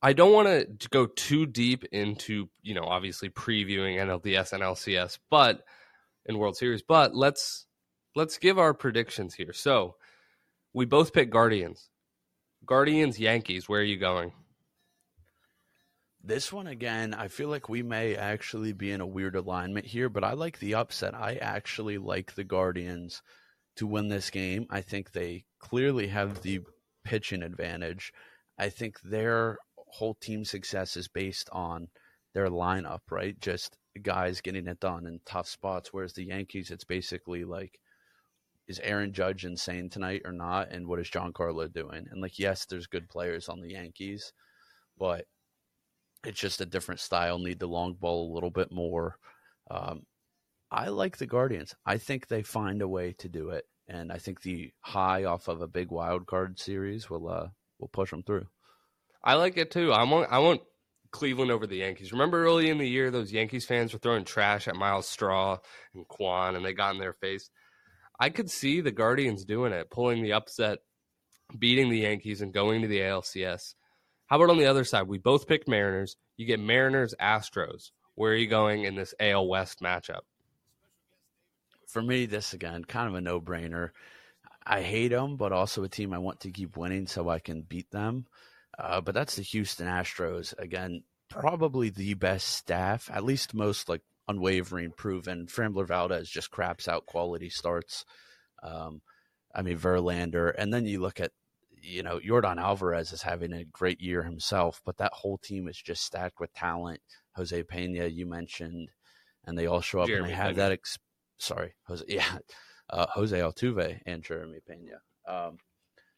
S1: I don't want to go too deep into, you know, obviously previewing NLDS and LCS, but in World Series. But let's let's give our predictions here. So we both pick Guardians. Guardians, Yankees. Where are you going?
S3: This one again, I feel like we may actually be in a weird alignment here, but I like the upset. I actually like the Guardians to win this game. I think they clearly have the pitching advantage. I think their whole team success is based on their lineup, right? Just guys getting it done in tough spots. Whereas the Yankees, it's basically like, is Aaron Judge insane tonight or not? And what is Giancarlo doing? And like, yes, there's good players on the Yankees, but it's just a different style. Need the long ball a little bit more. Um, I like the Guardians. I think they find a way to do it, and I think the high off of a big wild card series will uh, will push them through.
S1: I like it too. I want I want Cleveland over the Yankees. Remember early in the year, those Yankees fans were throwing trash at Myles Straw and Kwan, and they got in their face. I could see the Guardians doing it, pulling the upset, beating the Yankees, and going to the ALCS. How about on the other side? We both picked Mariners. You get Mariners, Astros. Where are you going in this AL West matchup?
S3: For me, this again, kind of a no brainer. I hate them, but also a team I want to keep winning so I can beat them. Uh, but that's the Houston Astros. Again, probably the best staff, at least most like unwavering, proven. Framber Valdez just craps out quality starts. Um, I mean, Verlander. And then you look at, you know, Yordan Alvarez is having a great year himself, but that whole team is just stacked with talent. Jose Pena, you mentioned, and they all show up Jeremy and they have Pena. that. Ex- sorry, Jose, yeah, uh, Jose Altuve and Jeremy Pena. Um,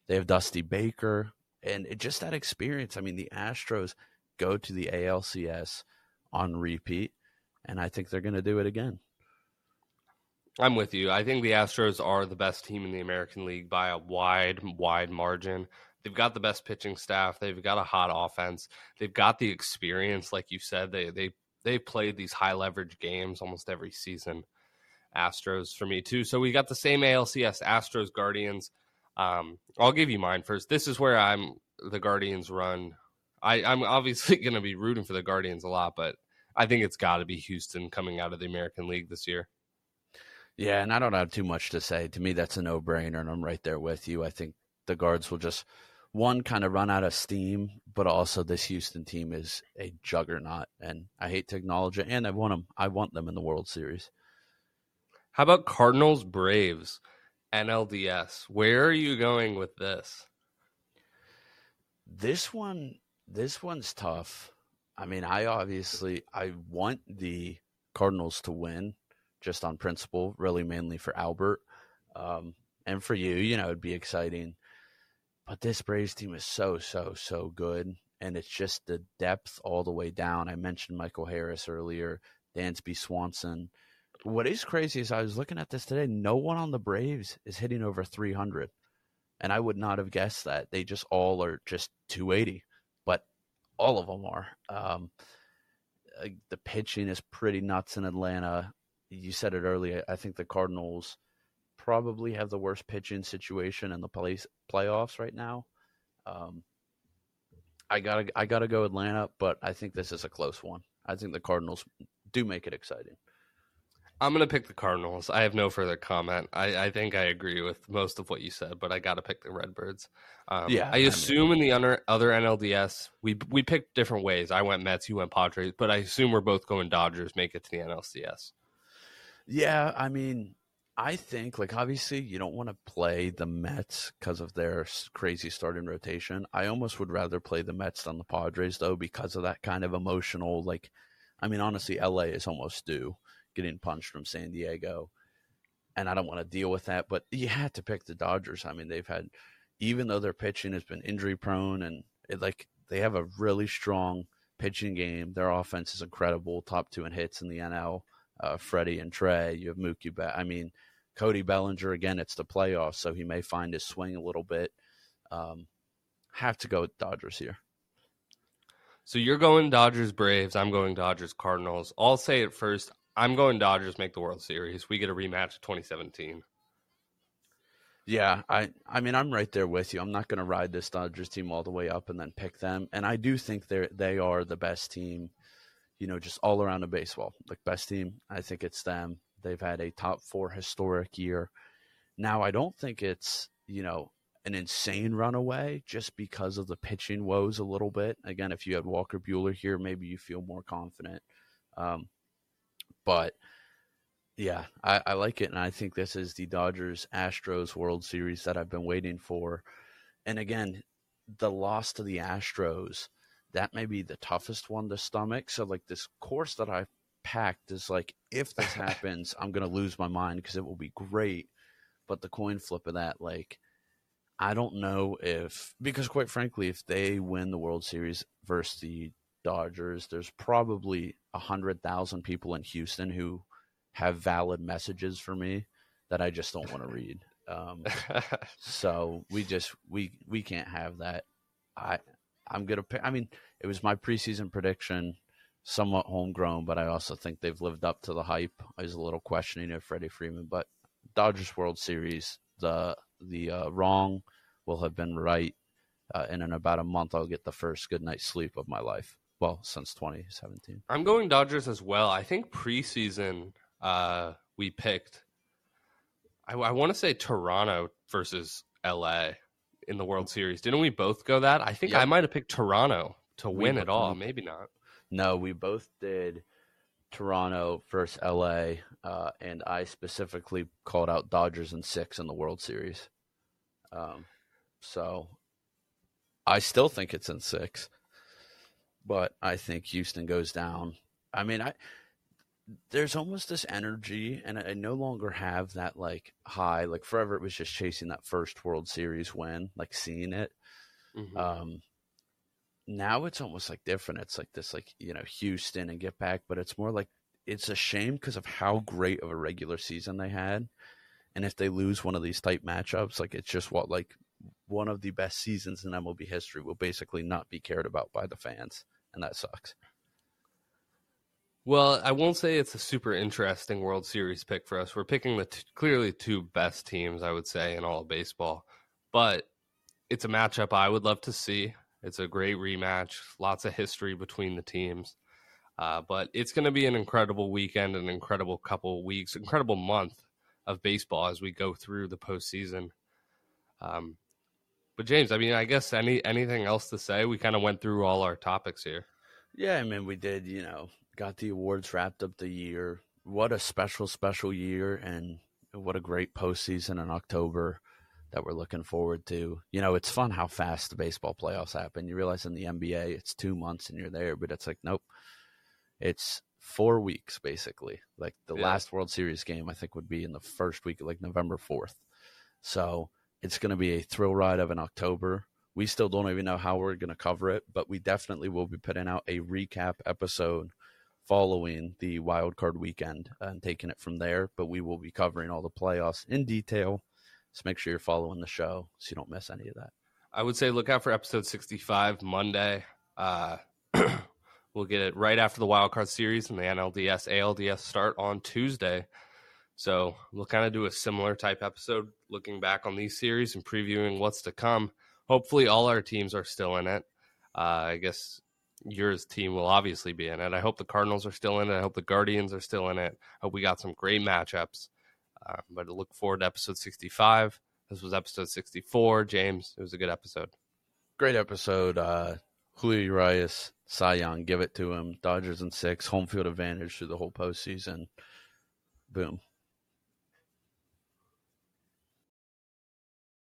S3: they have Dusty Baker and it, just that experience. I mean, the Astros go to the ALCS on repeat, and I think they're going to do it again.
S1: I'm with you. I think the Astros are the best team in the American League by a wide, wide margin. They've got the best pitching staff. They've got a hot offense. They've got the experience, like you said. They they they played these high leverage games almost every season. Astros for me too. So we got the same ALCS Astros Guardians. Um, I'll give you mine first. This is where I'm the Guardians run. I, I'm obviously going to be rooting for the Guardians a lot, but I think it's got to be Houston coming out of the American League this year.
S3: Yeah, and I don't have too much to say. To me, that's a no brainer, and I'm right there with you. I think the guards will just one kind of run out of steam, but also this Houston team is a juggernaut, and I hate to acknowledge it. And I want them. I want them in the World Series.
S1: How about Cardinals Braves? NLDS. Where are you going with this?
S3: This one, this one's tough. I mean, I obviously I want the Cardinals to win, just on principle, really mainly for Albert, um, and for you. You know, it'd be exciting. But this Braves team is so so so good, and it's just the depth all the way down. I mentioned Michael Harris earlier, Dansby Swanson what is crazy is I was looking at this today. No one on the Braves is hitting over 300, and I would not have guessed that. They just all are just 280, but all of them are. Um, uh, the pitching is pretty nuts in Atlanta. You said it earlier. I think the Cardinals probably have the worst pitching situation in the play, playoffs right now. Um, I gotta I gotta go Atlanta, but I think this is a close one. I think the Cardinals do make it exciting.
S1: I'm gonna pick the Cardinals. I have no further comment. I, I think I agree with most of what you said, but I got to pick the Redbirds. Um, yeah, I assume I mean, in the other other NLDS we we picked different ways. I went Mets, you went Padres, but I assume we're both going Dodgers. Make it to the NLCS.
S3: Yeah, I mean, I think like obviously you don't want to play the Mets because of their crazy starting rotation. I almost would rather play the Mets than the Padres though because of that kind of emotional like. I mean, honestly, LA is almost due getting punched from San Diego. and I don't want to deal with that. But you had to pick the Dodgers. I mean, they've had, even though their pitching has been injury prone, and it, like they have a really strong pitching game. Their offense is incredible, top two in hits in the NL. Uh, Freddie and Trea, you have Mookie. I mean, Cody Bellinger again. It's the playoffs, so he may find his swing a little bit. Um, have to go with Dodgers here.
S1: So you're going Dodgers Braves. I'm going Dodgers Cardinals. I'll say it first. I'm going Dodgers make the World Series. We get a rematch of 2017.
S3: Yeah, I I mean I'm right there with you. I'm not going to ride this Dodgers team all the way up and then pick them. And I do think they they are the best team, you know, just all around the baseball. Like best team, I think it's them. They've had a top 4 historic year. Now, I don't think it's, you know, an insane runaway just because of the pitching woes a little bit. Again, if you had Walker Buehler here, maybe you feel more confident. Um, but yeah, I, I, like it, and I think this is the Dodgers Astros World Series that I've been waiting for. And again, the loss to the Astros, that may be the toughest one to stomach. So like this course that I packed is like, if this happens, I'm gonna lose my mind because it will be great. But the coin flip of that, like, I don't know if because quite frankly, if they win the World Series versus the Dodgers, there's probably a hundred thousand people in Houston who have valid messages for me that I just don't want to read. Um, so we just we we can't have that. I I'm gonna. I mean, it was my preseason prediction, somewhat homegrown, but I also think they've lived up to the hype. I was a little questioning of Freddie Freeman, but Dodgers World Series, the the uh, wrong will have been right. Uh, and in about a month, I'll get the first good night's sleep of my life. Well, since 2017.
S1: I'm going Dodgers as well. I think preseason uh, we picked, I, I want to say Toronto versus LA in the World Series. Didn't we both go that? I think yep. I might have picked Toronto to we, win it all. Maybe not.
S3: No, we both did Toronto versus LA, uh, and I specifically called out Dodgers and six in the World Series. Um, so I still think it's in six, but I think Houston goes down. I mean, I there's almost this energy, and I no longer have that like high. Like forever, it was just chasing that first World Series win, like seeing it. Mm-hmm. Um, now it's almost like different. It's like this, like you know, Houston and get back, but it's more like it's a shame because of how great of a regular season they had, and if they lose one of these tight matchups, like it's just what like one of the best seasons in MLB history will basically not be cared about by the fans, and that sucks.
S1: Well, I won't say it's a super interesting World Series pick for us. We're picking the t- clearly two best teams, I would say, in all baseball. But it's a matchup I would love to see. It's a great rematch, lots of history between the teams. Uh, but it's going to be an incredible weekend, an incredible couple weeks, incredible month of baseball as we go through the postseason. Um, but James, I mean, I guess any anything else to say? We kind of went through all our topics here.
S3: Yeah, I mean, we did. You know, got the awards wrapped up the year. What a special, special year, and what a great postseason in October that we're looking forward to. You know, it's fun how fast the baseball playoffs happen. You realize in the NBA, it's two months and you're there, but it's like, nope, it's four weeks basically. Like the yeah. last World Series game, I think would be in the first week, like November 4th. So it's going to be a thrill ride of an October. We still don't even know how we're going to cover it, but we definitely will be putting out a recap episode following the wild card weekend and taking it from there. But we will be covering all the playoffs in detail. So make sure you're following the show so you don't miss any of that.
S1: I would say look out for episode 65 Monday. Uh, we'll get it right after the wild card series and the NLDS ALDS start on Tuesday. So we'll kind of do a similar type episode looking back on these series and previewing what's to come. Hopefully, all our teams are still in it. Uh, I guess yours team will obviously be in it. I hope the Cardinals are still in it. I hope the Guardians are still in it. I hope we got some great matchups. Uh, but I look forward to episode 65. This was episode 64. James, it was a good episode.
S3: Great episode. Uh, Julio Urias, Cy Young, give it to him. Dodgers and six, home field advantage through the whole postseason. Boom.